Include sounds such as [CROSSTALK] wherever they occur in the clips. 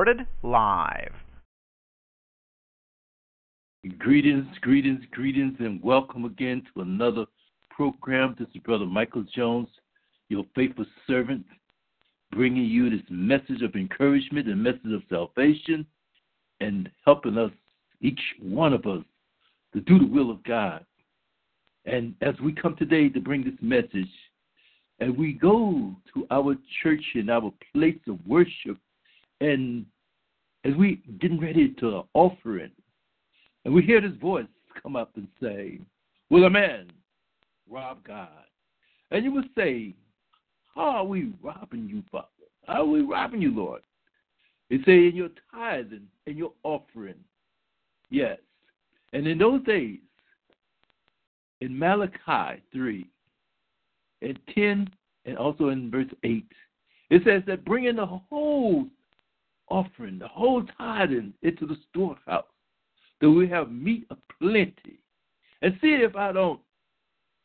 Recorded live. Greetings, greetings, greetings, and welcome again to another program. This is Brother Michael Jones, your faithful servant, bringing you this message of encouragement and message of salvation and helping us, each one of us, to do the will of God. And as we come today to bring this message, and we go to our church and our place of worship, and as we getting ready to offer it, and we hear this voice come up and say, Will a man rob God? And you would say, How are we robbing you, Father? How are we robbing you, Lord? They say, In your tithing and your offering. Yes. And in those days, in Malachi 3 and 10, and also in verse 8, it says that bringing the whole offering, the whole tithing into the storehouse that we have meat of plenty. And see if I don't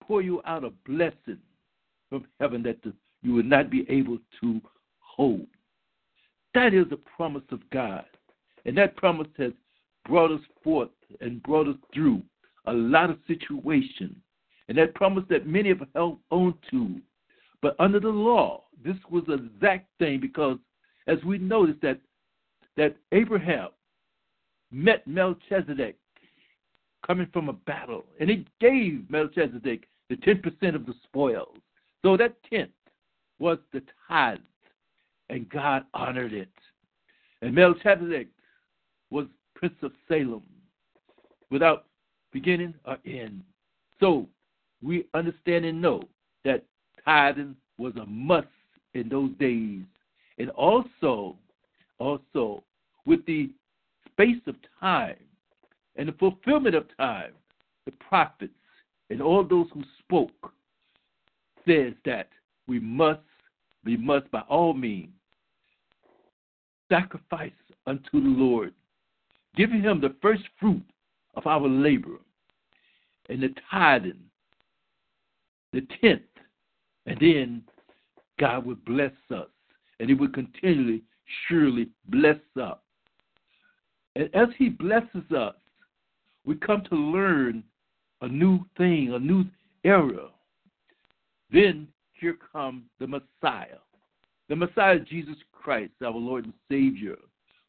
pour you out a blessing from heaven that the, you will not be able to hold. That is the promise of God. And that promise has brought us forth and brought us through a lot of situations. And that promise that many have held on to. But under the law, this was the exact thing because as we noticed that that Abraham met Melchizedek coming from a battle, and he gave Melchizedek the 10% of the spoils. So that tenth was the tithe, and God honored it. And Melchizedek was Prince of Salem without beginning or end. So we understand and know that tithing was a must in those days. And also, also with the space of time and the fulfillment of time, the prophets and all those who spoke says that we must, we must by all means sacrifice unto the Lord, giving him the first fruit of our labor and the tithing, the tenth, and then God would bless us, and He would continually, surely bless us and as He blesses us, we come to learn a new thing, a new era. Then here comes the Messiah. The Messiah, Jesus Christ, our Lord and Savior,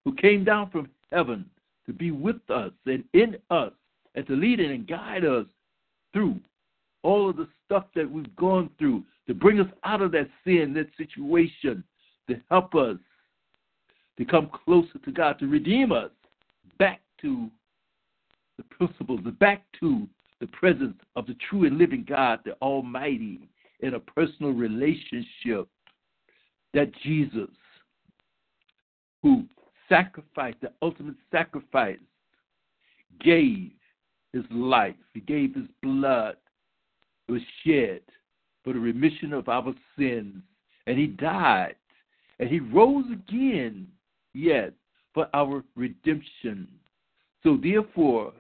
who came down from heaven to be with us and in us and to lead and guide us through all of the stuff that we've gone through, to bring us out of that sin, that situation, to help us to come closer to God, to redeem us back to the principles, back to the presence of the true and living God, the Almighty, in a personal relationship that Jesus, who sacrificed, the ultimate sacrifice, gave his life, he gave his blood, it was shed for the remission of our sins, and he died, and he rose again, yet for our redemption. So, therefore,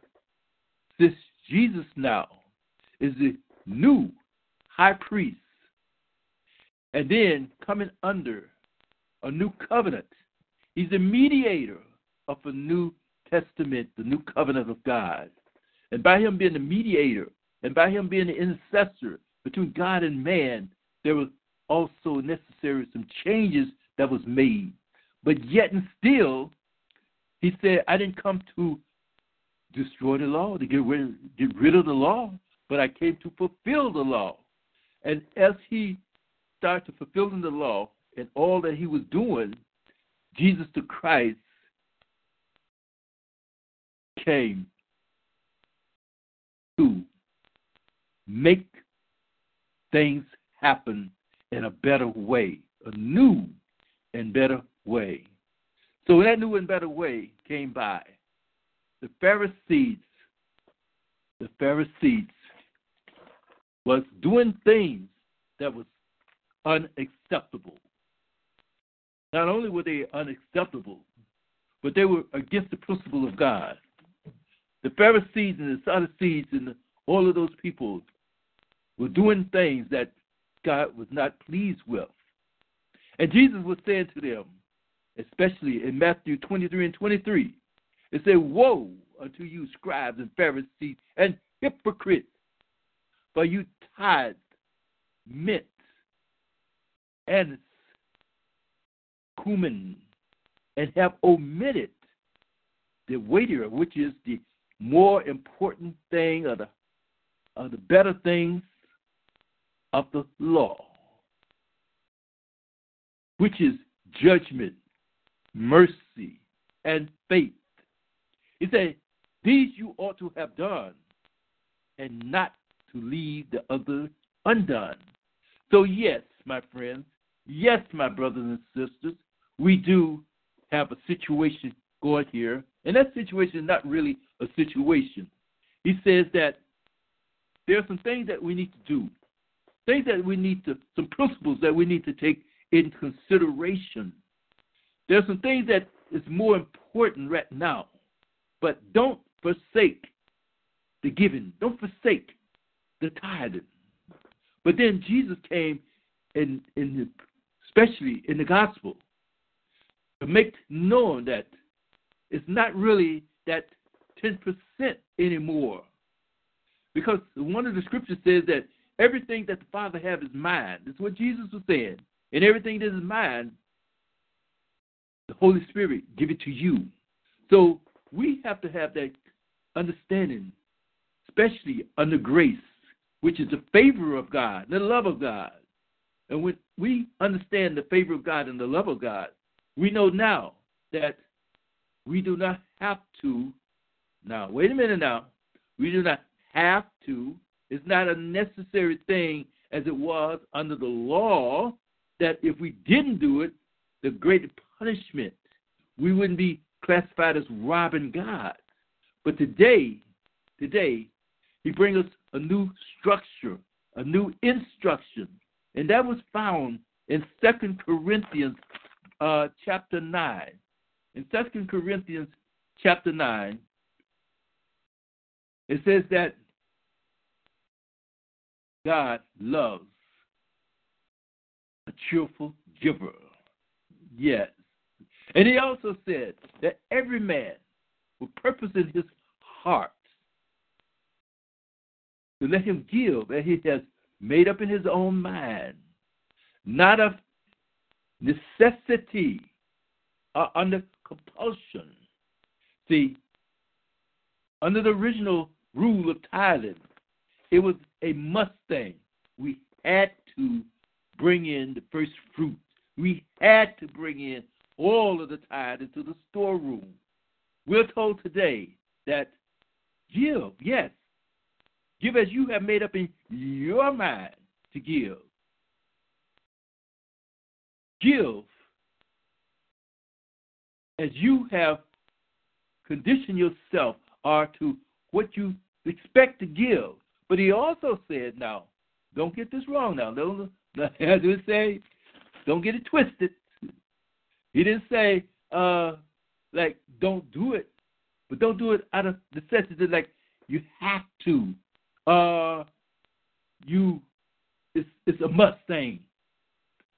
this Jesus now is the new high priest, and then coming under a new covenant, he's the mediator of a new testament, the new covenant of God. And by him being the mediator, and by him being the intercessor between God and man, there was also necessary some changes that was made. But yet and still, he said, I didn't come to destroy the law, to get rid, get rid of the law, but I came to fulfill the law. And as he started fulfilling the law and all that he was doing, Jesus the Christ came to make things happen in a better way, a new and better way. So that new and better way came by. The Pharisees, the Pharisees was doing things that was unacceptable. Not only were they unacceptable, but they were against the principle of God. The Pharisees and the Sadducees and all of those people were doing things that God was not pleased with. And Jesus was saying to them, especially in Matthew 23 and 23, it said, Woe unto you, scribes and Pharisees and hypocrites, for you tithe mint and cumin and have omitted the weightier, which is the more important thing or the, or the better things of the law, which is judgment, mercy, and faith. He said, These you ought to have done, and not to leave the other undone. So, yes, my friends, yes, my brothers and sisters, we do have a situation going here, and that situation is not really a situation. He says that there are some things that we need to do, things that we need to, some principles that we need to take in consideration. There are some things that is more important right now, but don't forsake the giving. Don't forsake the tithing. But then Jesus came, in, in the, especially in the gospel, to make known that it's not really that 10% anymore. Because one of the scriptures says that everything that the Father has is mine. That's what Jesus was saying. And everything that is mine, the Holy Spirit give it to you. So we have to have that understanding, especially under grace, which is the favor of God, the love of God. And when we understand the favor of God and the love of God, we know now that we do not have to. Now, wait a minute now. We do not have to. It's not a necessary thing as it was under the law that if we didn't do it, the great punishment, we wouldn't be classified as robbing God. But today, today, he brings us a new structure, a new instruction, and that was found in Second Corinthians uh, chapter 9. In Second Corinthians chapter 9, it says that God loves a cheerful giver. Yes. And he also said that every man with purpose in his heart to let him give that he has made up in his own mind, not of necessity or under compulsion. See, under the original rule of tithing, it was a must thing. We had to bring in the first fruit. We had to bring in all of the tithe into the storeroom. We're told today that give, yes, give as you have made up in your mind to give. Give as you have conditioned yourself or to what you expect to give. But he also said, now, don't get this wrong now. Don't, [LAUGHS] as it say, don't get it twisted. He didn't say, uh, like, don't do it, but don't do it out of necessity. Like, you have to. Uh, you, it's, it's a must thing.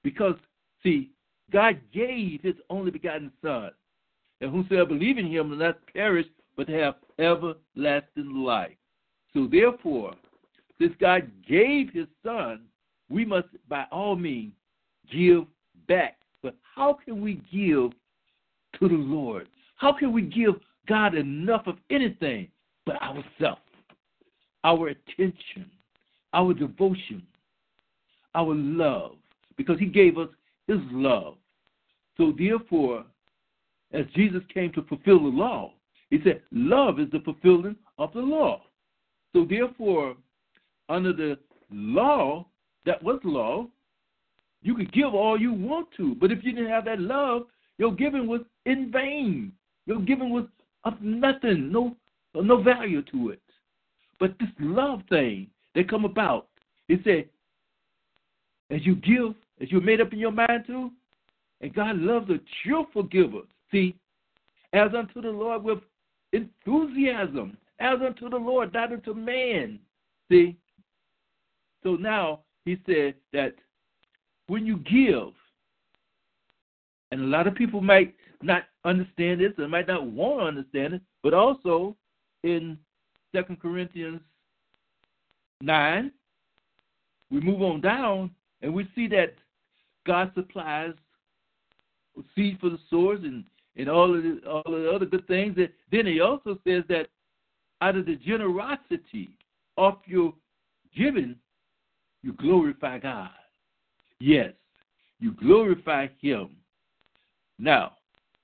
Because, see, God gave his only begotten Son, and whosoever believe in him will not perish, but have everlasting life. So therefore, since God gave his Son, we must by all means give back. But how can we give to the Lord? How can we give God enough of anything but ourselves, our attention, our devotion, our love? Because He gave us His love. So, therefore, as Jesus came to fulfill the law, He said, Love is the fulfilling of the law. So, therefore, under the law, that was law, you could give all you want to, but if you didn't have that love, your giving was in vain. Your giving was of nothing, no no value to it. But this love thing that come about, it said, as you give, as you're made up in your mind to, and God loves a cheerful giver. See, as unto the Lord with enthusiasm, as unto the Lord, not unto man. See? So now he said that when you give, and a lot of people might not understand this and might not want to understand it, but also in Second Corinthians 9, we move on down and we see that God supplies seed for the sores and, and all of the, all of the other good things. That then he also says that out of the generosity of your giving, you glorify God. Yes, you glorify Him. Now,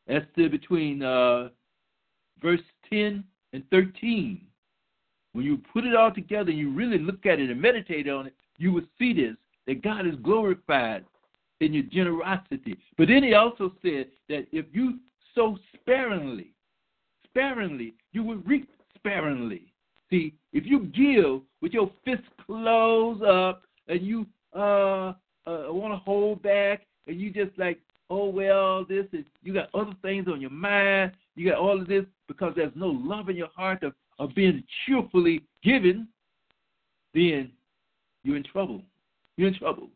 that's the between uh, verse 10 and 13. When you put it all together and you really look at it and meditate on it, you will see this that God is glorified in your generosity. But then he also said that if you sow sparingly, sparingly, you will reap sparingly. See, if you give with your fists closed up and you uh, uh want to hold back and you just like, oh well, this is you got other things on your mind, you got all of this because there's no love in your heart of, of being cheerfully given, then you're in trouble. You're in trouble.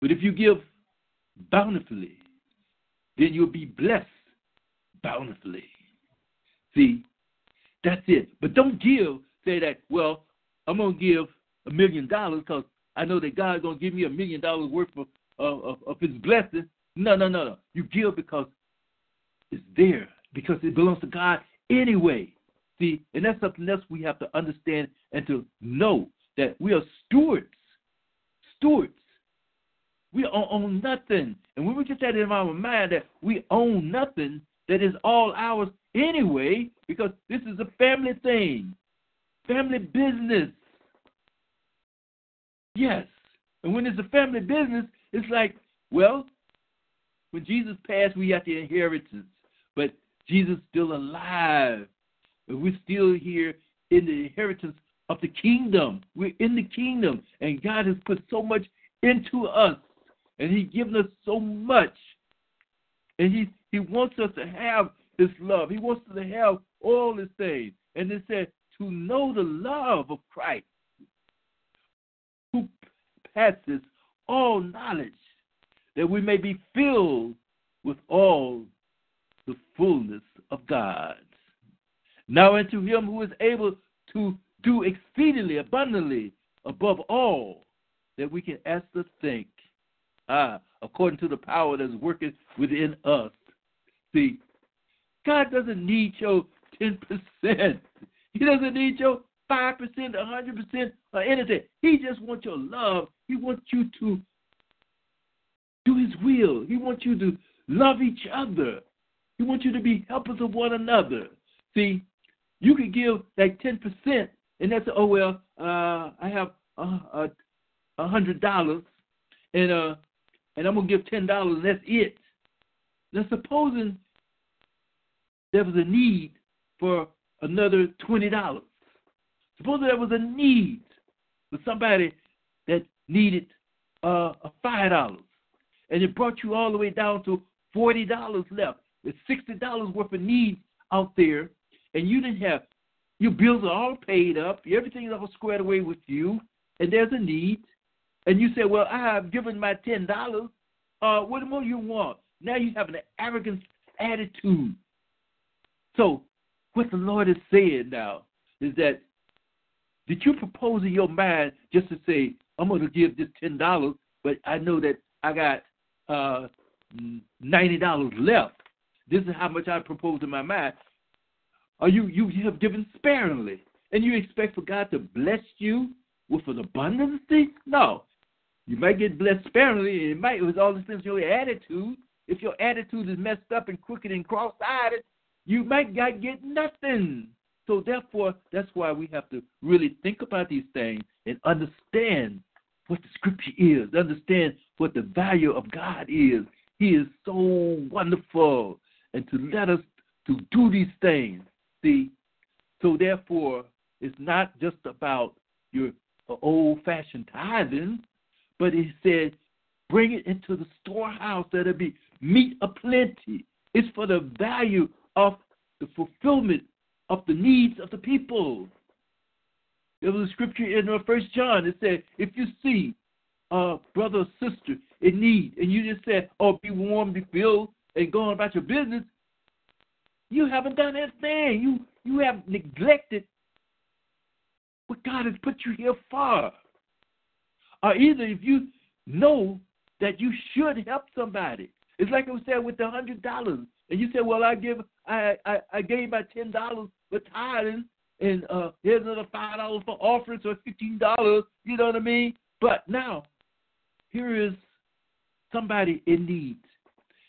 But if you give bountifully, then you'll be blessed bountifully. See, that's it. But don't give, say that, well, I'm going to give a million dollars because I know that God's to give me a million dollars worth of, of, of his blessing. No, no, no, no. You give because it's there, because it belongs to God anyway. See, and that's something else we have to understand and to know that we are stewards. Stewards. We own nothing. And when we get that in our mind that we own nothing, that is all ours anyway, because this is a family thing, family business. Yes. And when it's a family business, it's like, well, when Jesus passed, we got the inheritance. But Jesus still alive. And we're still here in the inheritance of the kingdom. We're in the kingdom. And God has put so much into us. And He's given us so much. And He He wants us to have his love. He wants us to have all these things. And it said, to know the love of Christ, passes all knowledge, that we may be filled with all the fullness of God. Now unto him who is able to do exceedingly abundantly above all that we can ask to think, ah, according to the power that's working within us. See, God doesn't need your 10%. He doesn't need your 5%, a 100%, or anything. He just wants your love. He wants you to do His will. He wants you to love each other. He wants you to be helpers of one another. See, you could give like 10%, and that's, oh, well, uh, I have a uh, hundred dollars, and uh, and I'm gonna give ten dollars, and that's it. Now, supposing there was a need for another twenty dollars. Suppose there was a need for somebody that needed uh, five dollars, and it brought you all the way down to forty dollars left. There's sixty dollars worth of needs out there, and you didn't have your bills are all paid up, everything is all squared away with you, and there's a need, and you say, "Well, I have given my ten dollars. Uh, what more you want?" Now you have an arrogant attitude so, what the Lord is saying now is that did you propose in your mind just to say, I'm going to give this $10, but I know that I got uh, $90 left? This is how much I propose in my mind. Or you, you have given sparingly, and you expect for God to bless you with an abundance? Of things? No. You might get blessed sparingly, and it might, it was all this things your attitude. If your attitude is messed up and crooked and cross-eyed, you might not get nothing. So therefore, that's why we have to really think about these things and understand what the scripture is, understand what the value of God is. He is so wonderful. And to let us to do these things. See, so therefore, it's not just about your old fashioned tithing, but he said, bring it into the storehouse that it be meat aplenty. It's for the value of the fulfillment of the needs of the people. There was a scripture in uh, First John that said, if you see a brother or sister in need, and you just said, "Oh, be warm, be filled," and going about your business, you haven't done anything. You you have neglected what God has put you here for. Or either if you know that you should help somebody, it's like I was saying with the hundred dollars, and you said, "Well, I give, I, I, I gave my ten dollars for tithing, and uh, here's another five dollars for offerings, or fifteen dollars." You know what I mean? But now, here is somebody in need,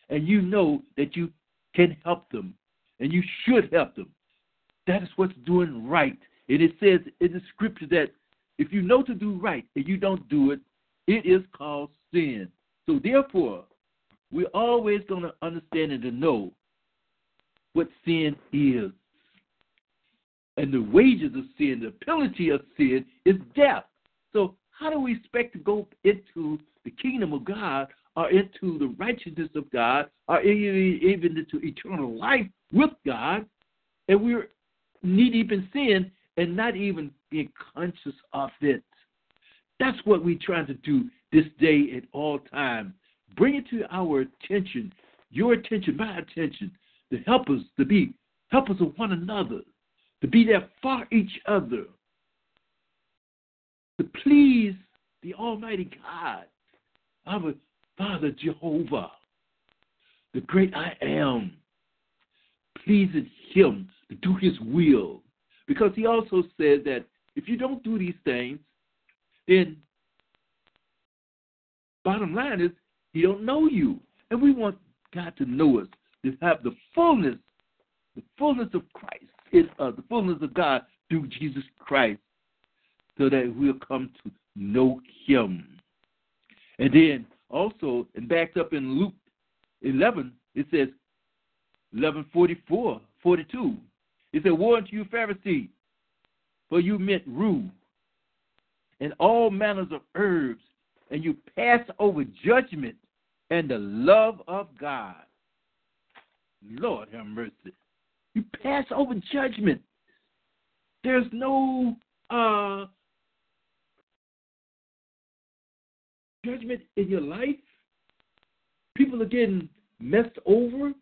and you know that you can help them, and you should help them. That is what's doing right. And it says in the scripture that if you know to do right and you don't do it, it is called sin. So therefore, we're always going to understand and to know what sin is. And the wages of sin, the penalty of sin, is death. So how do we expect to go into the kingdom of God or into the righteousness of God or even into eternal life with God and we're knee deep in sin and not even being conscious of it? That's what we're trying to do this day at all times. Bring it to our attention, your attention, my attention, to help us to be helpers of one another, to be there for each other, to please the Almighty God, our Father Jehovah, the great I am, pleasing Him to do His will. Because He also said that if you don't do these things, then bottom line is He don't know you. And we want God to know us, to have the fullness, the fullness of Christ in us, the fullness of God through Jesus Christ, so that we'll come to know Him. And then also, and backed up in Luke 11, it says, 1144, 42. It said, Woe unto you, Pharisees, for you mint rue and all manners of herbs, and you pass over judgment and the love of God. Lord have mercy. You pass over judgment. There's no uh, judgment in your life. People are getting messed over.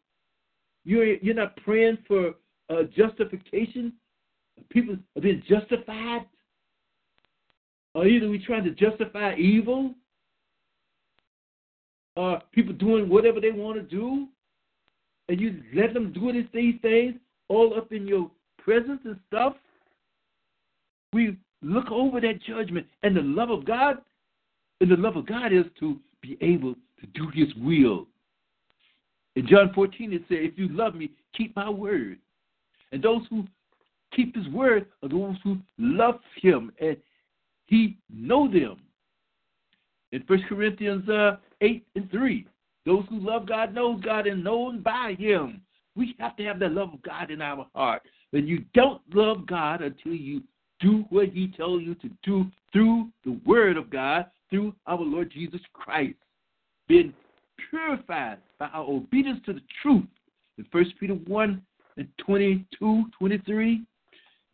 You're you're not praying for uh, justification. People are being justified. Or either we trying to justify evil, or people doing whatever they want to do, and you let them do these things all up in your presence and stuff. We look over that judgment and the love of God and the love of God is to be able to do his will. In John 14, it says, If you love me, keep my word. And those who keep his word are those who love him and he know them. In 1 Corinthians uh, 8 and 3, those who love God knows God and known by him. We have to have the love of God in our heart. And you don't love God until you do what he tells you to do through the word of God through our Lord Jesus Christ, being purified by our obedience to the truth. In 1 Peter 1 and 22, 23,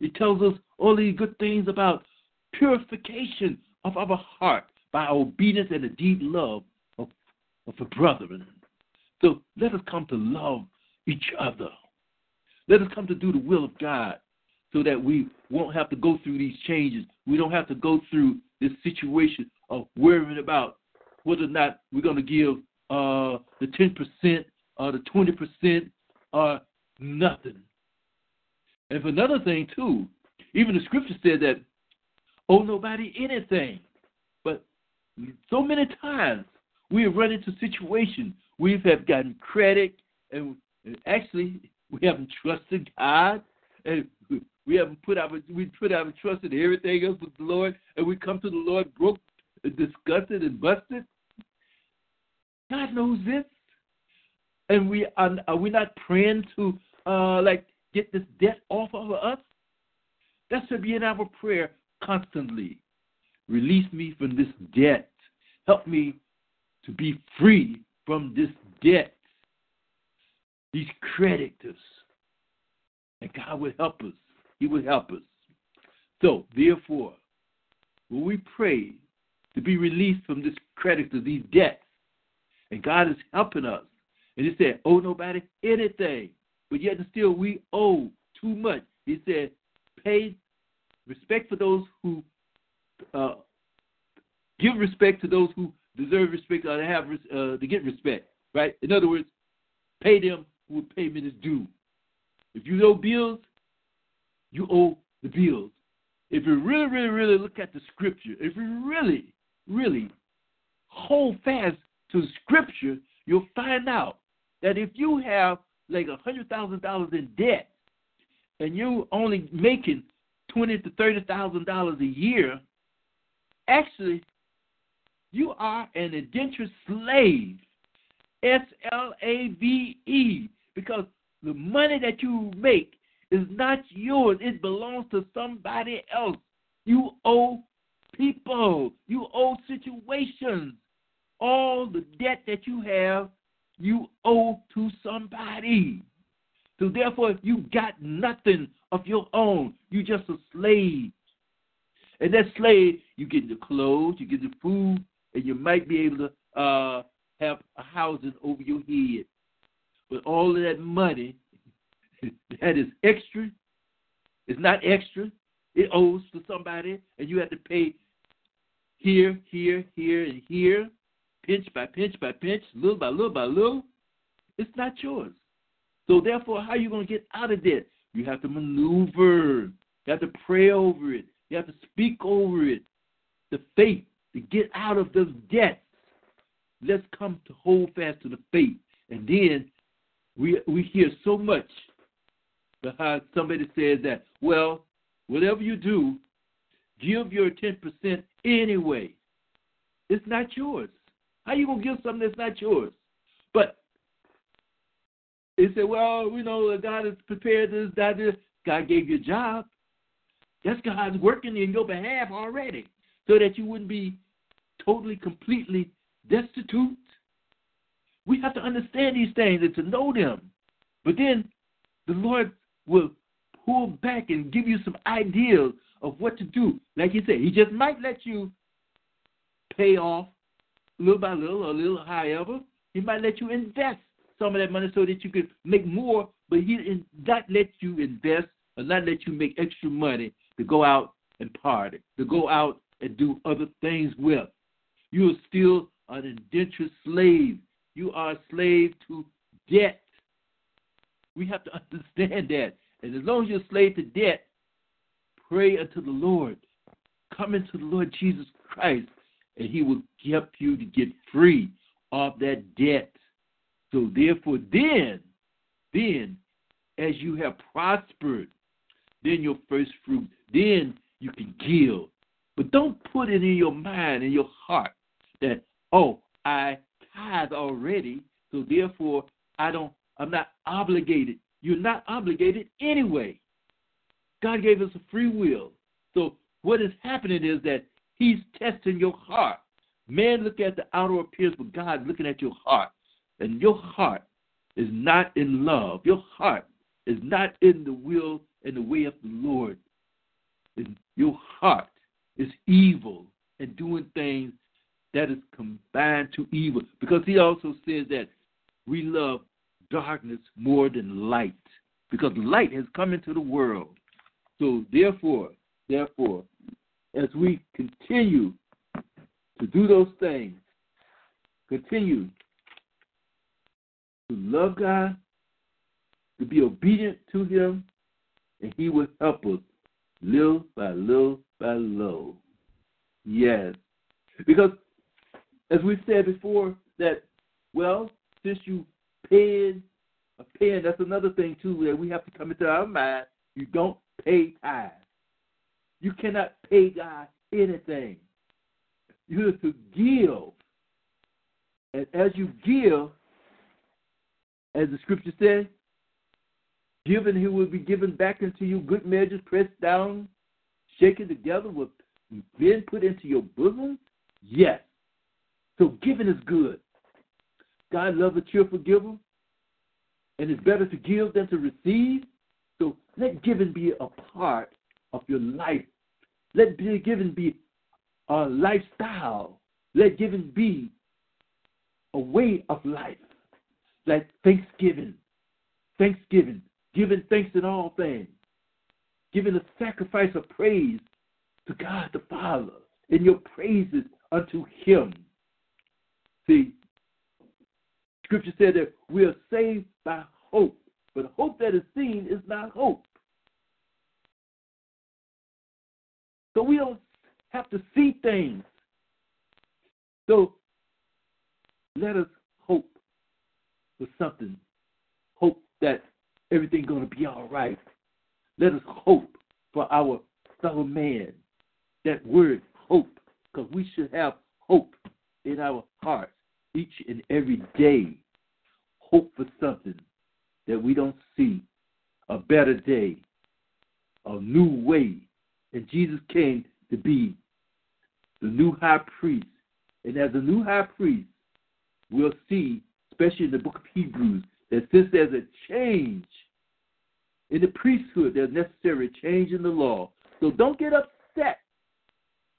it tells us all these good things about purification of our heart by obedience and the deep love of, of the brethren. So let us come to love each other. Let us come to do the will of God so that we won't have to go through these changes. We don't have to go through this situation of worrying about whether or not we're going to give uh, the 10% or the 20% or nothing. And for another thing, too, even the scripture said that owe nobody anything. So many times we have run into situations we have gotten credit and, and actually we haven't trusted God and we haven't put our we put our trust in everything else with the Lord and we come to the Lord broke disgusted and busted? God knows this. And we are, are we not praying to uh, like get this debt off of us? That should be in our prayer constantly. Release me from this debt. Help me to be free from this debt, these creditors. And God will help us. He will help us. So, therefore, when we pray to be released from this creditor, these debts, and God is helping us, and He said, owe nobody anything, but yet and still we owe too much. He said, pay respect for those who uh, give respect to those who deserve respect or have uh, to get respect. Right? In other words, pay them who payment is due. If you owe bills, you owe the bills. If you really, really, really look at the scripture, if you really, really hold fast to the scripture, you'll find out that if you have like a hundred thousand dollars in debt and you're only making twenty to thirty thousand dollars a year, actually you are an indentured slave. S L A V E. Because the money that you make is not yours, it belongs to somebody else. You owe people, you owe situations. All the debt that you have, you owe to somebody. So therefore, you got nothing of your own. You're just a slave. And that slave, you get the clothes, you get the food, and you might be able to uh, have a housing over your head. But all of that money [LAUGHS] that is extra, it's not extra. It owes to somebody, and you have to pay here, here, here, and here, pinch by pinch by pinch, little by little by little. It's not yours. So therefore, how are you going to get out of debt? You have to maneuver. You have to pray over it. You have to speak over it. The faith to get out of those debts. Let's come to hold fast to the faith. And then we we hear so much behind somebody says that, well, whatever you do, give your ten percent anyway. It's not yours. How you gonna give something that's not yours? But they say, well, you know, God has prepared this, that, this. God gave you a job. That's God's working in your behalf already so that you wouldn't be totally, completely destitute. We have to understand these things and to know them. But then the Lord will pull back and give you some ideas of what to do. Like He said, He just might let you pay off little by little or a little however. He might let you invest some of that money so that you could make more, but He not let you invest or not let you make extra money to go out and party, to go out and do other things with. You are still an indentured slave. You are a slave to debt. We have to [LAUGHS] understand that. And as long as you're a slave to debt, pray unto the Lord. Come into the Lord Jesus Christ, and He will help you to get free of that debt. So therefore, then, then, as you have prospered, then your first fruit, then you can give. But don't put it in your mind, in your heart, that, oh, I tithe already, so therefore I don't I'm not obligated. You're not obligated anyway. God gave us a free will. So what is happening is that He's testing your heart. Man look at the outer appearance, but God looking at your heart. And your heart is not in love. Your heart is not in the will and the way of the Lord. And your heart is evil and doing things that is combined to evil. Because he also says that we love darkness more than light. Because light has come into the world. So therefore, therefore, as we continue to do those things, continue to love God, to be obedient to Him, and He will help us little by little little. Yes. Because as we said before, that well, since you paid a pen, that's another thing too that we have to come into our mind. You don't pay tithes. You cannot pay God anything. You have to give. And as you give, as the scripture says, given he will be given back unto you good measures, pressed down, shaken together, with then put into your bosom? Yes. So giving is good. God loves a cheerful giver, and it's better to give than to receive. So let giving be a part of your life. Let giving be a lifestyle. Let giving be a way of life. Like thanksgiving. Thanksgiving. Giving thanks in all things. Giving a sacrifice of praise to God the Father and your praises unto Him. See, Scripture said that we are saved by hope, but hope that is seen is not hope. So we don't have to see things. So let us hope for something. Hope that everything's going to be all right. Let us hope for our fellow man. That word, hope, because we should have hope in our hearts each and every day. Hope for something that we don't see, a better day, a new way. And Jesus came to be the new high priest. And as a new high priest, we'll see, especially in the book of Hebrews, that since there's a change in the priesthood, there's necessary change in the law. So don't get upset.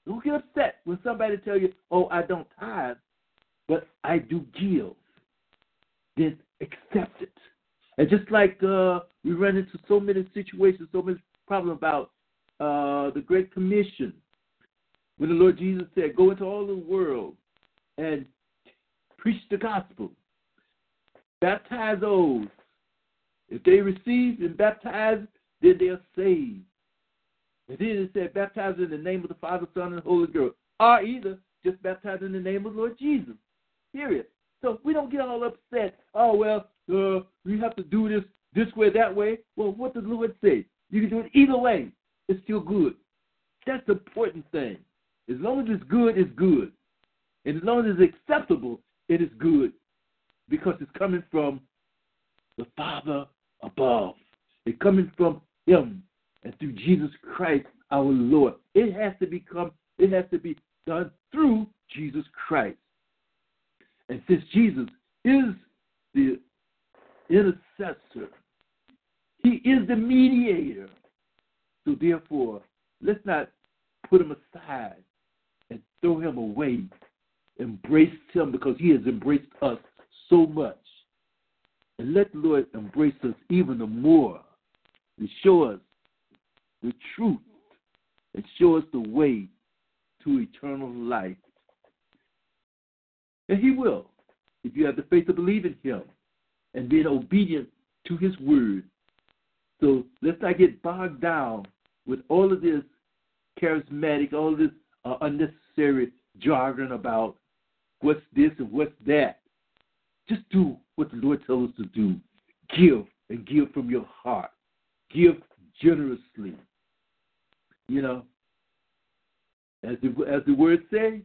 Don't get upset when somebody tell you, oh, I don't tithe, but I do give. Then accept it. And just like uh, we run into so many situations, so many problems about uh, the Great Commission, when the Lord Jesus said, Go into all the world and preach the gospel, baptize those. If they receive and baptize, then they are saved. And then it said, baptize in the name of the Father, Son, and Holy Ghost. Or either just baptize in the name of the Lord Jesus. Period. So we don't get all upset. Oh, well, uh, we have to do this this way, that way. Well, what does the Lord say? You can do it either way. It's still good. That's the important thing. As long as it's good, it's good. And as long as it's acceptable, it is good. Because it's coming from the Father above. It's coming from Him and through Jesus Christ our Lord. It has to become, it has to be done through Jesus Christ. And since Jesus is the intercessor, He is the mediator. So therefore, let's not put him aside and throw him away. Embrace him because he has embraced us so much. And let the Lord embrace us even the more to show us the truth and show us the way to eternal life. And he will, if you have the faith to believe in him and being obedient to his word. So let's not get bogged down with all of this charismatic, all this uh, unnecessary jargon about what's this and what's that. Just do what the Lord tells us to do. Give and give from your heart. Give generously. You know, as the as the word say,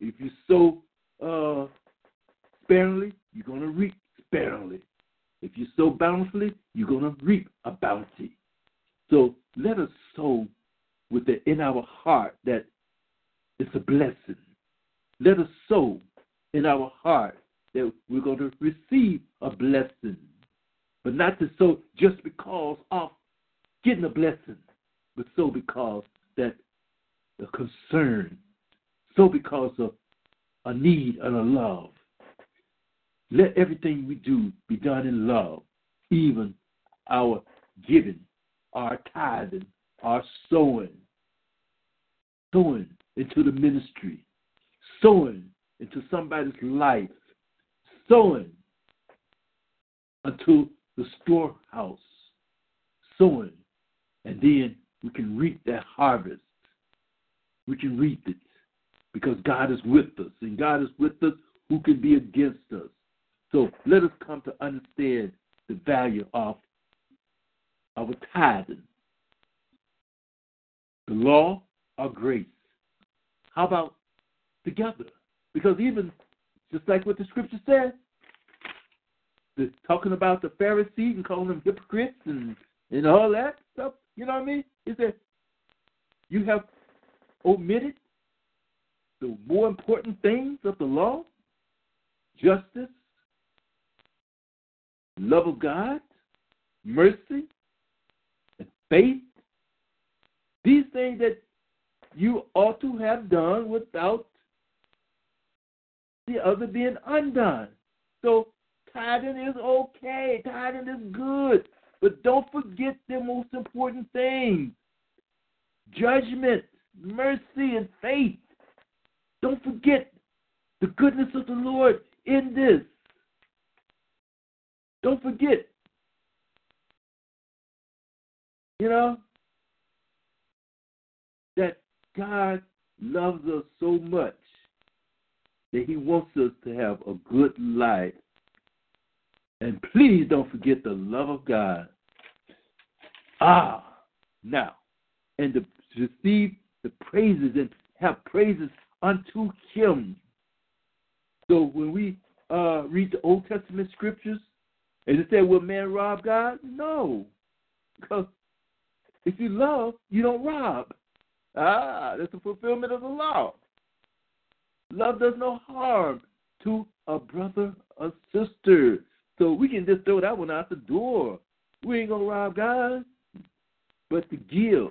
if you sow uh, sparingly, you're gonna reap sparingly. If you sow bountifully, you're gonna reap a bounty. So let us sow with it in our heart that it's a blessing. Let us sow in our heart that we're going to receive a blessing, but not to sow just because of getting a blessing, but so because that the concern, sow because of a need and a love. Let everything we do be done in love, even our giving our tithing, our sowing, sowing into the ministry, sowing into somebody's life, sowing unto the storehouse, sowing, and then we can reap that harvest. We can reap it because God is with us, and God is with us. Who can be against us? So let us come to understand the value of our tithing. The law or grace? How about together. Because even just like what the scripture said, the, talking about the Pharisees and calling them hypocrites and, and all that stuff, you know what I mean? He said, You have omitted the more important things of the law justice, love of God, mercy, and faith. These things that you ought to have done without the other being undone. So tithing is okay. Tithing is good. But don't forget the most important thing judgment, mercy, and faith. Don't forget the goodness of the Lord in this. Don't forget. You know, that God loves us so much that He wants us to have a good life. And please don't forget the love of God. Ah, now, and to receive the praises and have praises unto Him. So when we uh, read the Old Testament scriptures, and it said, Will man rob God? No. Because if you love, you don't rob. Ah, that's the fulfillment of the law. Love does no harm to a brother or sister. So we can just throw that one out the door. We ain't gonna rob God, but to give,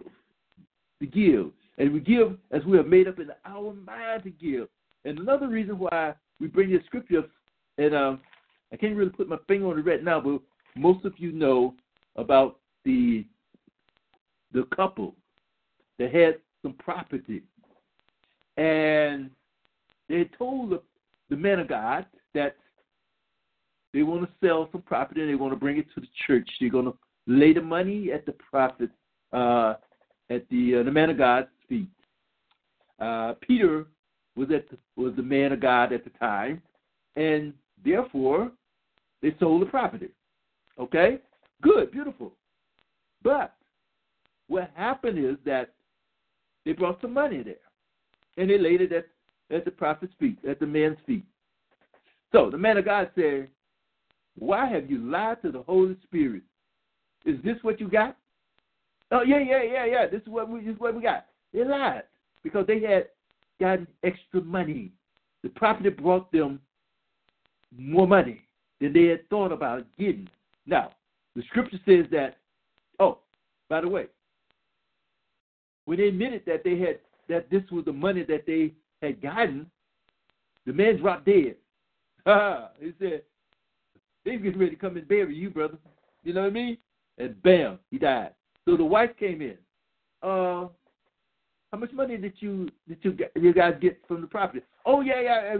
to give, and we give as we have made up in our mind to give. And another reason why we bring this scripture, and um, I can't really put my finger on it right now, but most of you know about the the couple that had some property, and they told the, the man of God that they want to sell some property and they want to bring it to the church. They're going to lay the money at the prophet, uh, at the uh, the man of God's feet. Uh, Peter was at the, was the man of God at the time, and therefore they sold the property. Okay, good, beautiful. But what happened is that they brought some money there, and they laid it at at the prophet's feet, at the man's feet. So the man of God said, Why have you lied to the Holy Spirit? Is this what you got? Oh, yeah, yeah, yeah, yeah. This is what we this is what we got. They lied because they had gotten extra money. The property brought them more money than they had thought about getting. Now, the scripture says that, oh, by the way, when they admitted that they had that this was the money that they had gotten, the man dropped dead. [LAUGHS] he said, They're getting ready to come and bury you, brother. You know what I mean? And bam, he died. So the wife came in. Uh, how much money did you did you you guys get from the property? Oh yeah, yeah,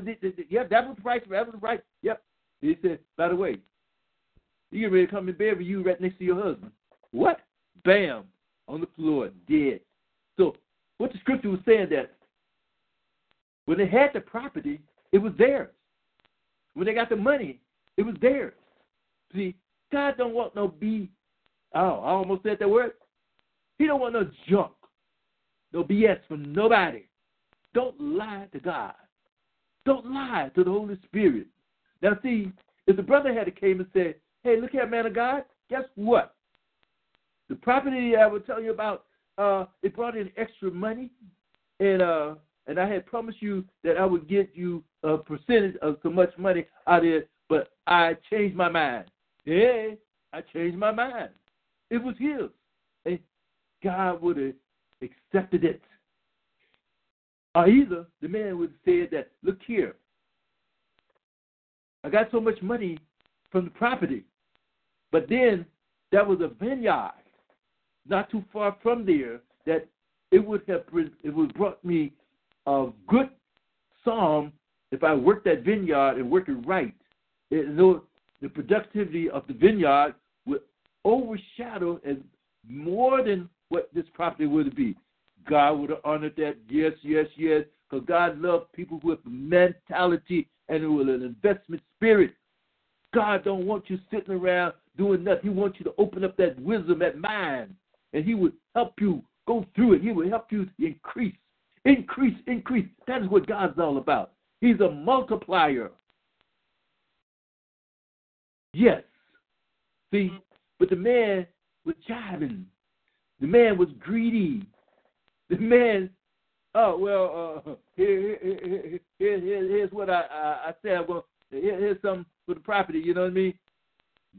yeah. That was the price. That was the price. Yep. He said, by the way, you get ready to come and bury you right next to your husband. What? Bam, on the floor, dead. So what the scripture was saying that when they had the property, it was theirs. When they got the money, it was theirs. See, God don't want no B. Oh, I almost said that word. He don't want no junk, no BS from nobody. Don't lie to God. Don't lie to the Holy Spirit. Now, see, if the brother had came and said, "Hey, look here, man of God," guess what? The property I was telling you about, uh, it brought in extra money, and uh, and I had promised you that I would get you a percentage of so much money out of it, but I changed my mind. Yeah, I changed my mind. It was his. And God would have accepted it. Uh, or either the man would have said that, look here, I got so much money from the property, but then that was a vineyard not too far from there that it would have it would brought me a good psalm if I work that vineyard and work it right. It, the productivity of the vineyard would overshadow as more than what this property would be. God would have honored that. Yes, yes, yes. Because God loved people with mentality and with an investment spirit. God don't want you sitting around doing nothing. He wants you to open up that wisdom, that mind, and He would help you go through it. He would help you increase increase, increase. That is what God's all about. He's a multiplier. Yes. See, but the man was jiving. The man was greedy. The man, oh well, uh, here, here, here, here, here's what I, I, I said. I'm. Here, here's something for the property. You know what I mean?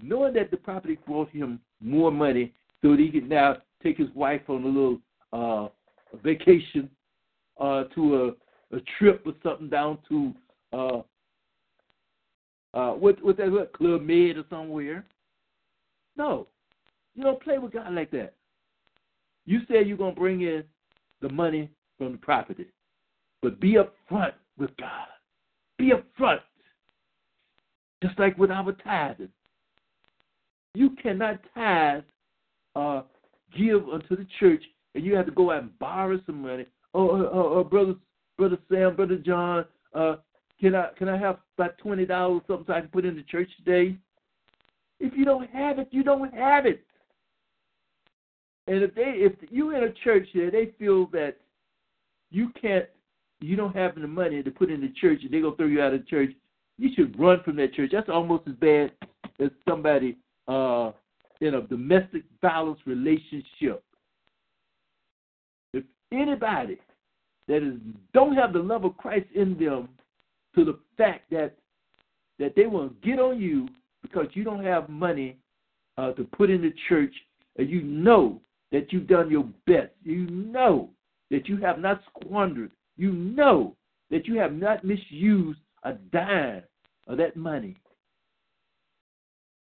Knowing that the property brought him more money, so that he could now take his wife on a little uh, vacation uh, to a, a trip or something down to uh, uh, what what that what Club Med or somewhere. No, you don't play with God like that. You said you're gonna bring in the money from the property, but be upfront with God. Be upfront, just like with our tithing. You cannot tithe, uh, give unto the church, and you have to go out and borrow some money. Oh, oh, oh, brother, brother Sam, brother John, uh, can I can I have about twenty dollars something so I can put in the church today? If you don't have it, you don't have it. And if they if you in a church there, they feel that you can't you don't have the money to put in the church and they're gonna throw you out of the church, you should run from that church. That's almost as bad as somebody uh in a domestic violence relationship. If anybody that is don't have the love of Christ in them to the fact that that they will get on you because you don't have money uh, to put in the church, and you know that you've done your best. You know that you have not squandered. You know that you have not misused a dime of that money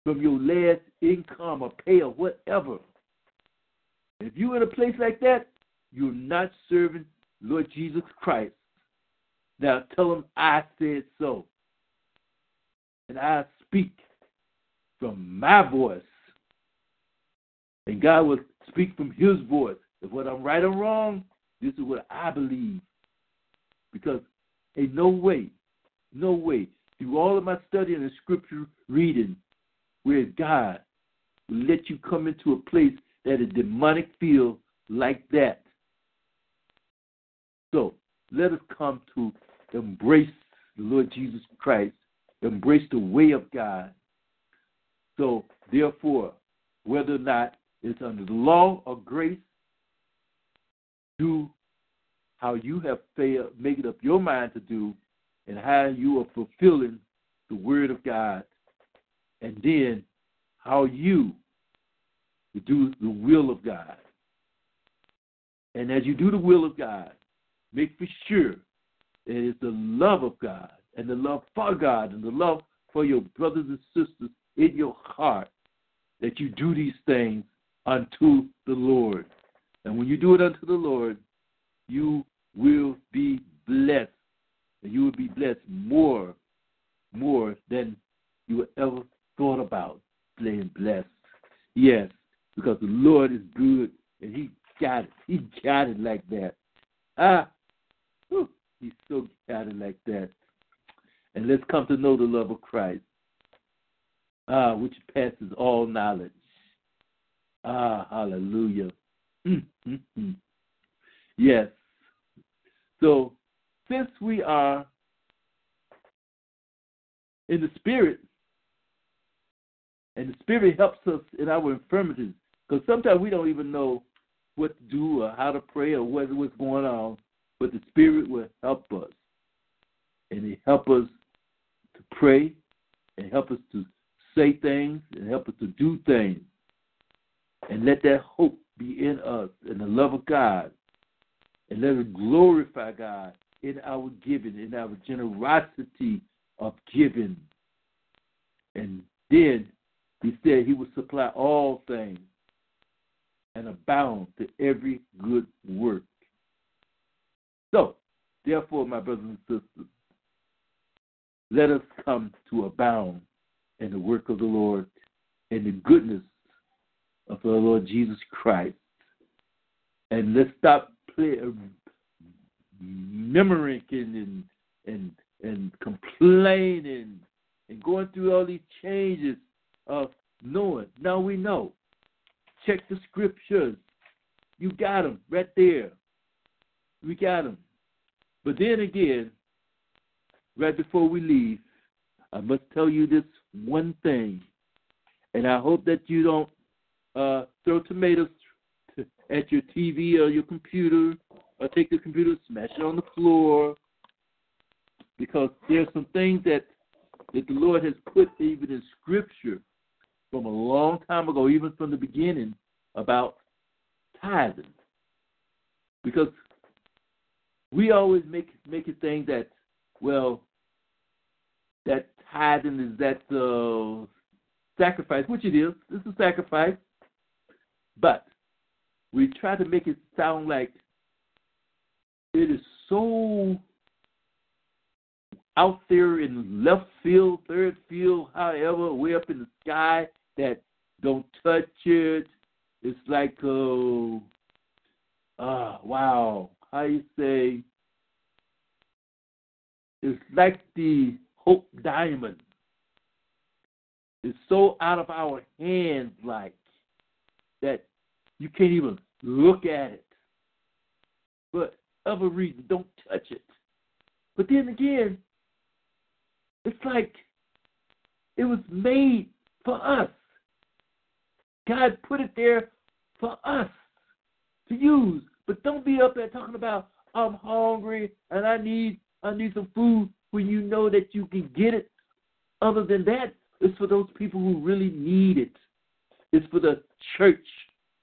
from your last income or pay or whatever. If you're in a place like that, you're not serving Lord Jesus Christ. Now tell him I said so. And I speak from my voice. And God will speak from his voice. If what I'm right or wrong, this is what I believe. Because ain't no way, no way, through all of my study and the scripture reading, where God will let you come into a place that a demonic feel like that. So let us come to embrace the Lord Jesus Christ, embrace the way of God. So, therefore, whether or not it's under the law or grace, do how you have failed, make it up your mind to do, and how you are fulfilling the Word of God, and then how you do the will of God. And as you do the will of God, make for sure that it is the love of God and the love for God and the love for your brothers and sisters in your heart that you do these things unto the Lord. And when you do it unto the Lord, you will be blessed. And you will be blessed more, more than you ever thought about being blessed. Yes, because the Lord is good and He got it. He got it like that. Ah. He's so guided like that. And let's come to know the love of Christ, ah, which passes all knowledge. Ah, hallelujah. Mm-hmm. Yes. So, since we are in the Spirit, and the Spirit helps us in our infirmities, because sometimes we don't even know what to do or how to pray or what, what's going on but the Spirit will help us. And He help us to pray and help us to say things and help us to do things. And let that hope be in us and the love of God. And let us glorify God in our giving, in our generosity of giving. And then he said he would supply all things and abound to every good work. So, therefore, my brothers and sisters, let us come to abound in the work of the Lord and the goodness of the Lord Jesus Christ. And let's stop play, uh, memorizing and, and, and complaining and going through all these changes of knowing. Now we know. Check the scriptures. You got them right there. We got them. But then again, right before we leave, I must tell you this one thing, and I hope that you don't uh, throw tomatoes at your TV or your computer, or take the computer, smash it on the floor, because there's some things that that the Lord has put even in Scripture from a long time ago, even from the beginning, about tithing. Because we always make make it think that, well, that tithing is that uh, sacrifice, which it is. It's a sacrifice. But we try to make it sound like it is so out there in left field, third field, however, way up in the sky that don't touch it. It's like, oh, uh, wow, you say? It's like the Hope Diamond. It's so out of our hands, like that you can't even look at it. But other reason, don't touch it. But then again, it's like it was made for us. God put it there for us to use. But don't be up there talking about I'm hungry and I need I need some food when you know that you can get it. Other than that, it's for those people who really need it. It's for the church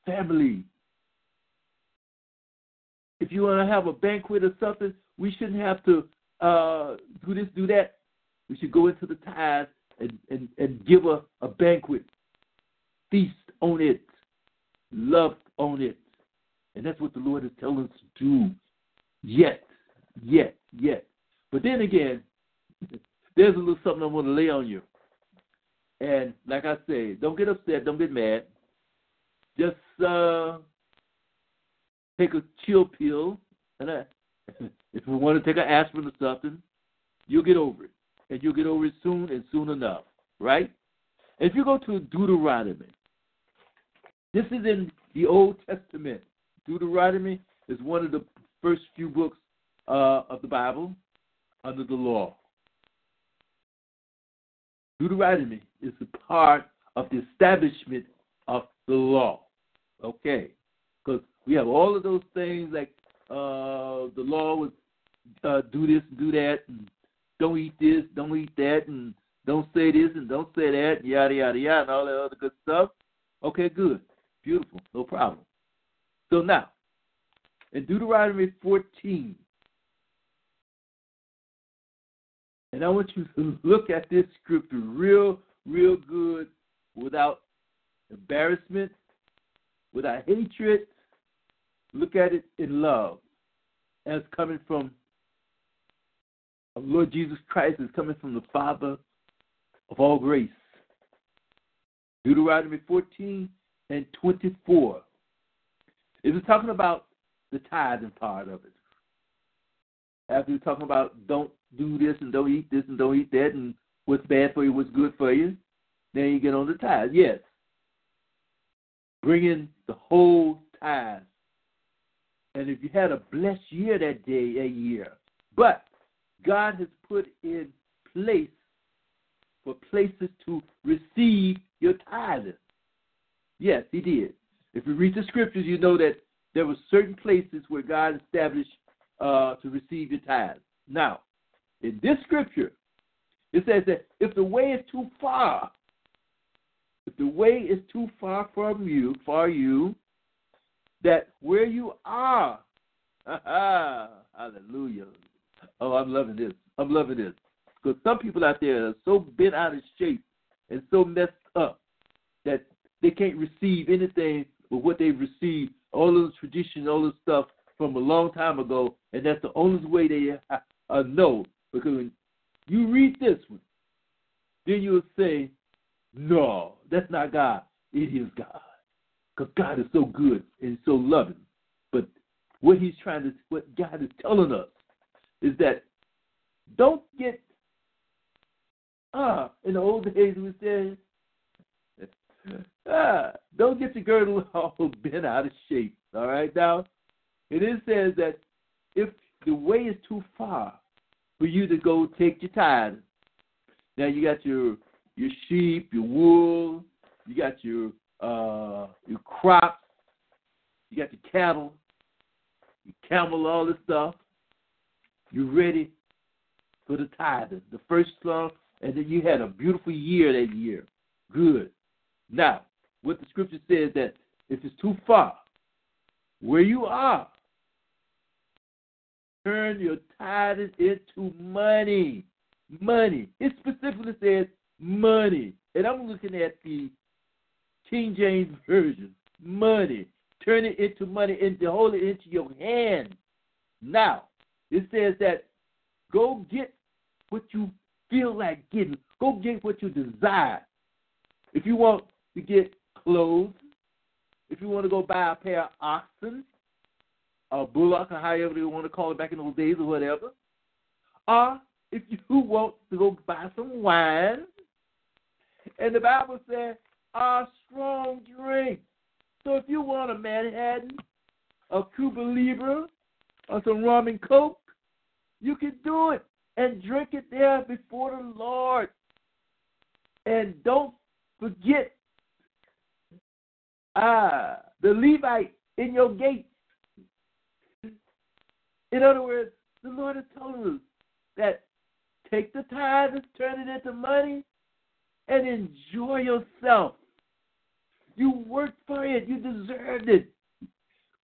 family. If you want to have a banquet or something, we shouldn't have to uh, do this, do that. We should go into the tithe and, and, and give a, a banquet, feast on it, love on it. And that's what the Lord is telling us to do. Yet, yet, yet. But then again, [LAUGHS] there's a little something I want to lay on you. And like I say, don't get upset, don't get mad. Just uh, take a chill pill, and I, [LAUGHS] if you want to take an aspirin or something, you'll get over it and you'll get over it soon and soon enough, right? If you go to Deuteronomy, this is in the Old Testament. Deuteronomy is one of the first few books uh, of the Bible under the law. Deuteronomy is a part of the establishment of the law. Okay, because we have all of those things like uh, the law was uh, do this and do that, and don't eat this, don't eat that, and don't say this and don't say that, yada yada yada, and all that other good stuff. Okay, good, beautiful, no problem. So now, in Deuteronomy 14, and I want you to look at this scripture real, real good, without embarrassment, without hatred. Look at it in love, as coming from Lord Jesus Christ is coming from the Father of all grace. Deuteronomy 14 and 24. It is talking about the tithing part of it. After you're talking about don't do this and don't eat this and don't eat that and what's bad for you, what's good for you, then you get on the tithe. Yes. Bring in the whole tithe. And if you had a blessed year that day, a year. But God has put in place for places to receive your tithing. Yes, He did. If you read the scriptures, you know that there were certain places where God established uh, to receive your tithe. Now, in this scripture, it says that if the way is too far, if the way is too far from you, for you, that where you are, [LAUGHS] hallelujah, Oh, I'm loving this. I'm loving this. Because some people out there are so bent out of shape and so messed up that they can't receive anything but what they've received, all those traditions, all this stuff from a long time ago, and that's the only way they uh, know. Because when you read this one, then you'll say, no, that's not God. It is God. Because God is so good and so loving. But what he's trying to, what God is telling us is that don't get ah in the old days we said ah don't get your girdle [LAUGHS] all bent out of shape. All right now, it is says that if the way is too far for you to go take your tithe. Now you got your your sheep, your wool, you got your uh your crops, you got your cattle, your camel, all this stuff. You're ready for the tithing, the first slump, and then you had a beautiful year that year. Good. Now, what the scripture says that if it's too far, where you are, turn your tithes into money. Money. It specifically says money. And I'm looking at the King James Version. Money. Turn it into money and hold it into your hand. Now, it says that go get what you feel like getting. Go get what you desire. If you want to get clothes, if you want to go buy a pair of oxen, a bullock, or however you want to call it back in those days or whatever, or if you [LAUGHS] want to go buy some wine, and the Bible says, a strong drink. So if you want a Manhattan, a Cuba Libre, or some rum and coke, you can do it and drink it there before the Lord. And don't forget ah, the Levite in your gates. In other words, the Lord is telling us that take the tithe and turn it into money and enjoy yourself. You worked for it, you deserved it.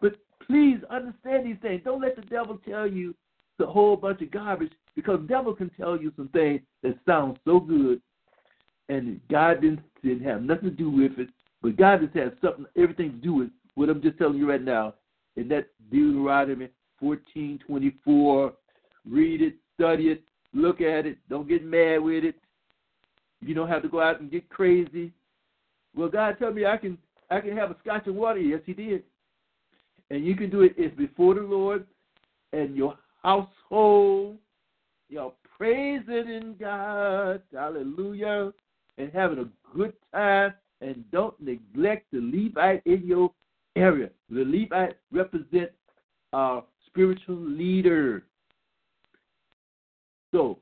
But please understand these things. Don't let the devil tell you the whole bunch of garbage because devil can tell you some things that sound so good and God didn't, didn't have nothing to do with it, but God just has something, everything to do with what I'm just telling you right now. And that's Deuteronomy 14, 24. Read it, study it, look at it. Don't get mad with it. You don't have to go out and get crazy. Well, God told me I can I can have a scotch and water. Yes, He did. And you can do it. It's before the Lord and your household. You're praising in God. Hallelujah. And having a good time. And don't neglect the Levite in your area. The Levite represents our spiritual leader. So,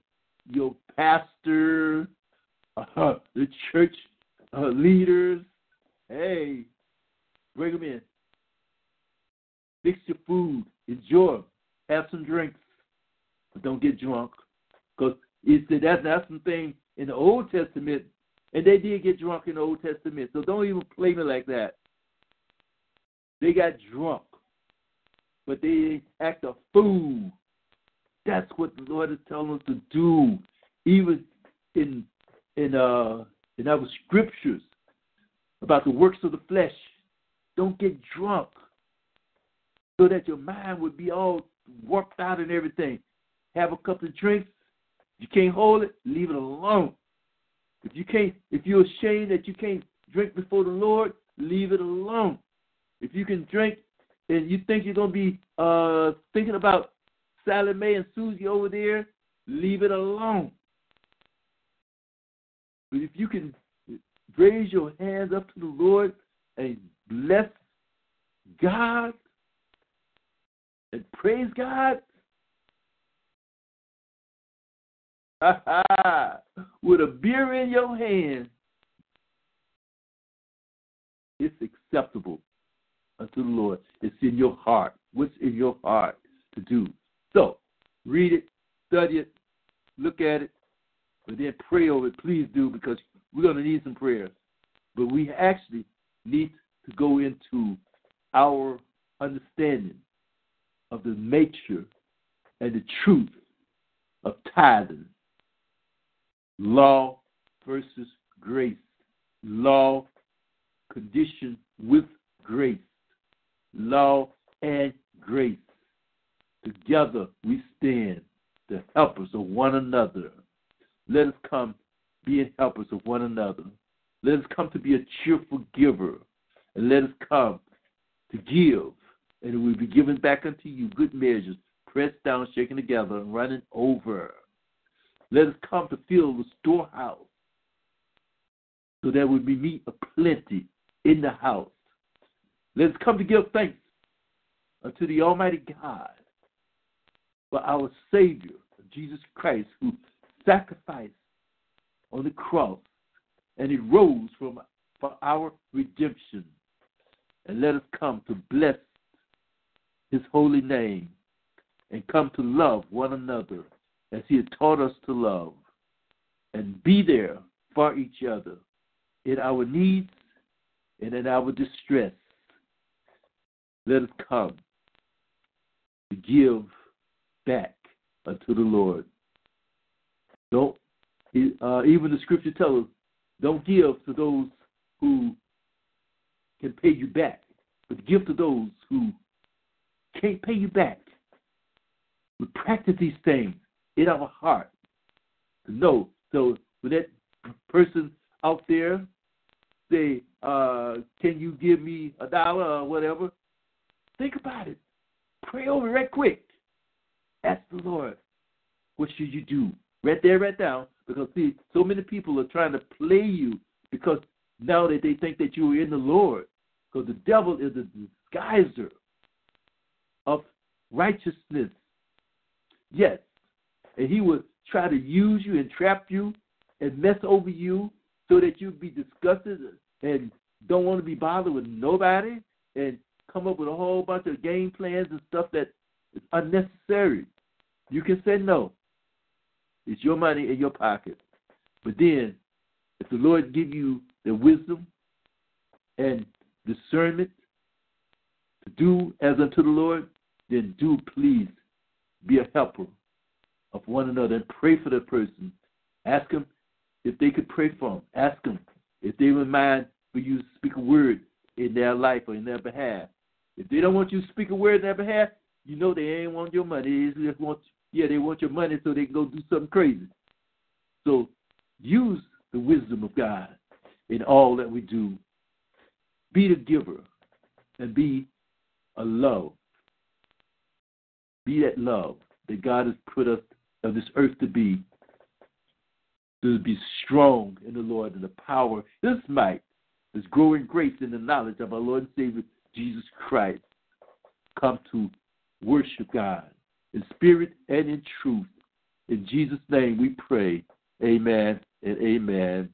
your pastor, uh, the church uh, leaders, hey, bring them in. Fix your food. Enjoy. Have some drinks. But don't get drunk. Because that's, that's something in the Old Testament, and they did get drunk in the Old Testament. So don't even play me like that. They got drunk, but they act a fool. That's what the Lord is telling us to do. Even in in uh in our scriptures about the works of the flesh. Don't get drunk so that your mind would be all warped out and everything. Have a couple of drinks. You can't hold it, leave it alone. If you can't, if you're ashamed that you can't drink before the Lord, leave it alone. If you can drink and you think you're gonna be uh, thinking about Sally Mae and Susie over there, leave it alone. But if you can raise your hands up to the Lord and bless God and praise God, [LAUGHS] with a beer in your hand, it's acceptable unto the Lord. It's in your heart. What's in your heart to do? So, read it, study it, look at it, but then pray over it. Please do, because we're going to need some prayers. But we actually need to go into our understanding of the nature and the truth of tithing law versus grace, law conditioned with grace, law and grace. Together we stand, the helpers of one another. Let us come being helpers of one another. Let us come to be a cheerful giver, and let us come to give, and it will be given back unto you good measures, pressed down, shaken together, and running over. Let us come to fill the storehouse so there will be meat aplenty in the house. Let us come to give thanks unto the Almighty God for our Savior, Jesus Christ, who sacrificed on the cross and he rose from for our redemption. And let us come to bless his holy name and come to love one another as he had taught us to love and be there for each other in our needs and in our distress. Let us come to give back unto the Lord. Don't uh, even the scripture tells us, don't give to those who can pay you back, but give to those who can't pay you back. We practice these things in our heart know. So when that person out there say, uh, "Can you give me a dollar or whatever?" Think about it. Pray over it right quick. Ask the Lord, what should you do? Right there, right now. Because see, so many people are trying to play you because now that they think that you are in the Lord. Because the devil is a disguiser of righteousness. Yes. And he will try to use you and trap you and mess over you so that you be disgusted and don't want to be bothered with nobody and come up with a whole bunch of game plans and stuff that is unnecessary. You can say no. It's your money in your pocket. But then, if the Lord give you the wisdom and discernment to do as unto the Lord, then do please be a helper of one another and pray for that person. Ask them if they could pray for them. Ask them if they would mind for you to speak a word in their life or in their behalf. If they don't want you to speak a word in their behalf, you know they ain't want your money. They just want yeah, they want your money so they can go do something crazy. So use the wisdom of God in all that we do. Be the giver and be a love. Be that love that God has put us on this earth to be. To be strong in the Lord and the power, His might, His growing grace in the knowledge of our Lord and Savior Jesus Christ. Come to worship God in spirit and in truth. In Jesus' name we pray. Amen and amen.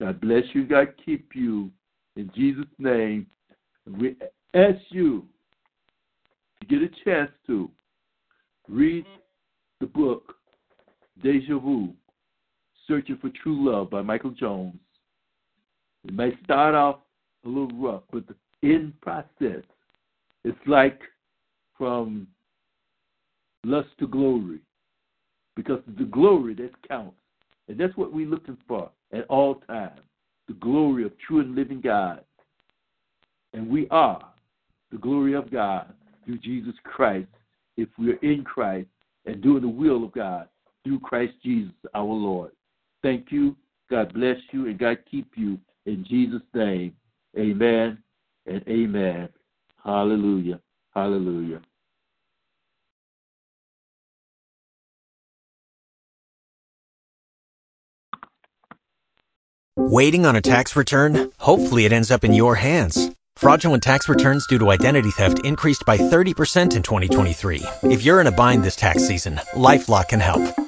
God bless you. God keep you. In Jesus' name, we ask you to get a chance to read the book Deja Vu Searching for True Love by Michael Jones. It may start off a little rough, but end process, it's like from lust to glory. Because the glory that counts. And that's what we're looking for at all times the glory of true and living God. And we are the glory of God through Jesus Christ if we're in Christ and doing the will of God through Christ Jesus our Lord. Thank you. God bless you and God keep you in Jesus' name. Amen and amen. Hallelujah. Hallelujah. Waiting on a tax return? Hopefully, it ends up in your hands. Fraudulent tax returns due to identity theft increased by 30% in 2023. If you're in a bind this tax season, LifeLock can help.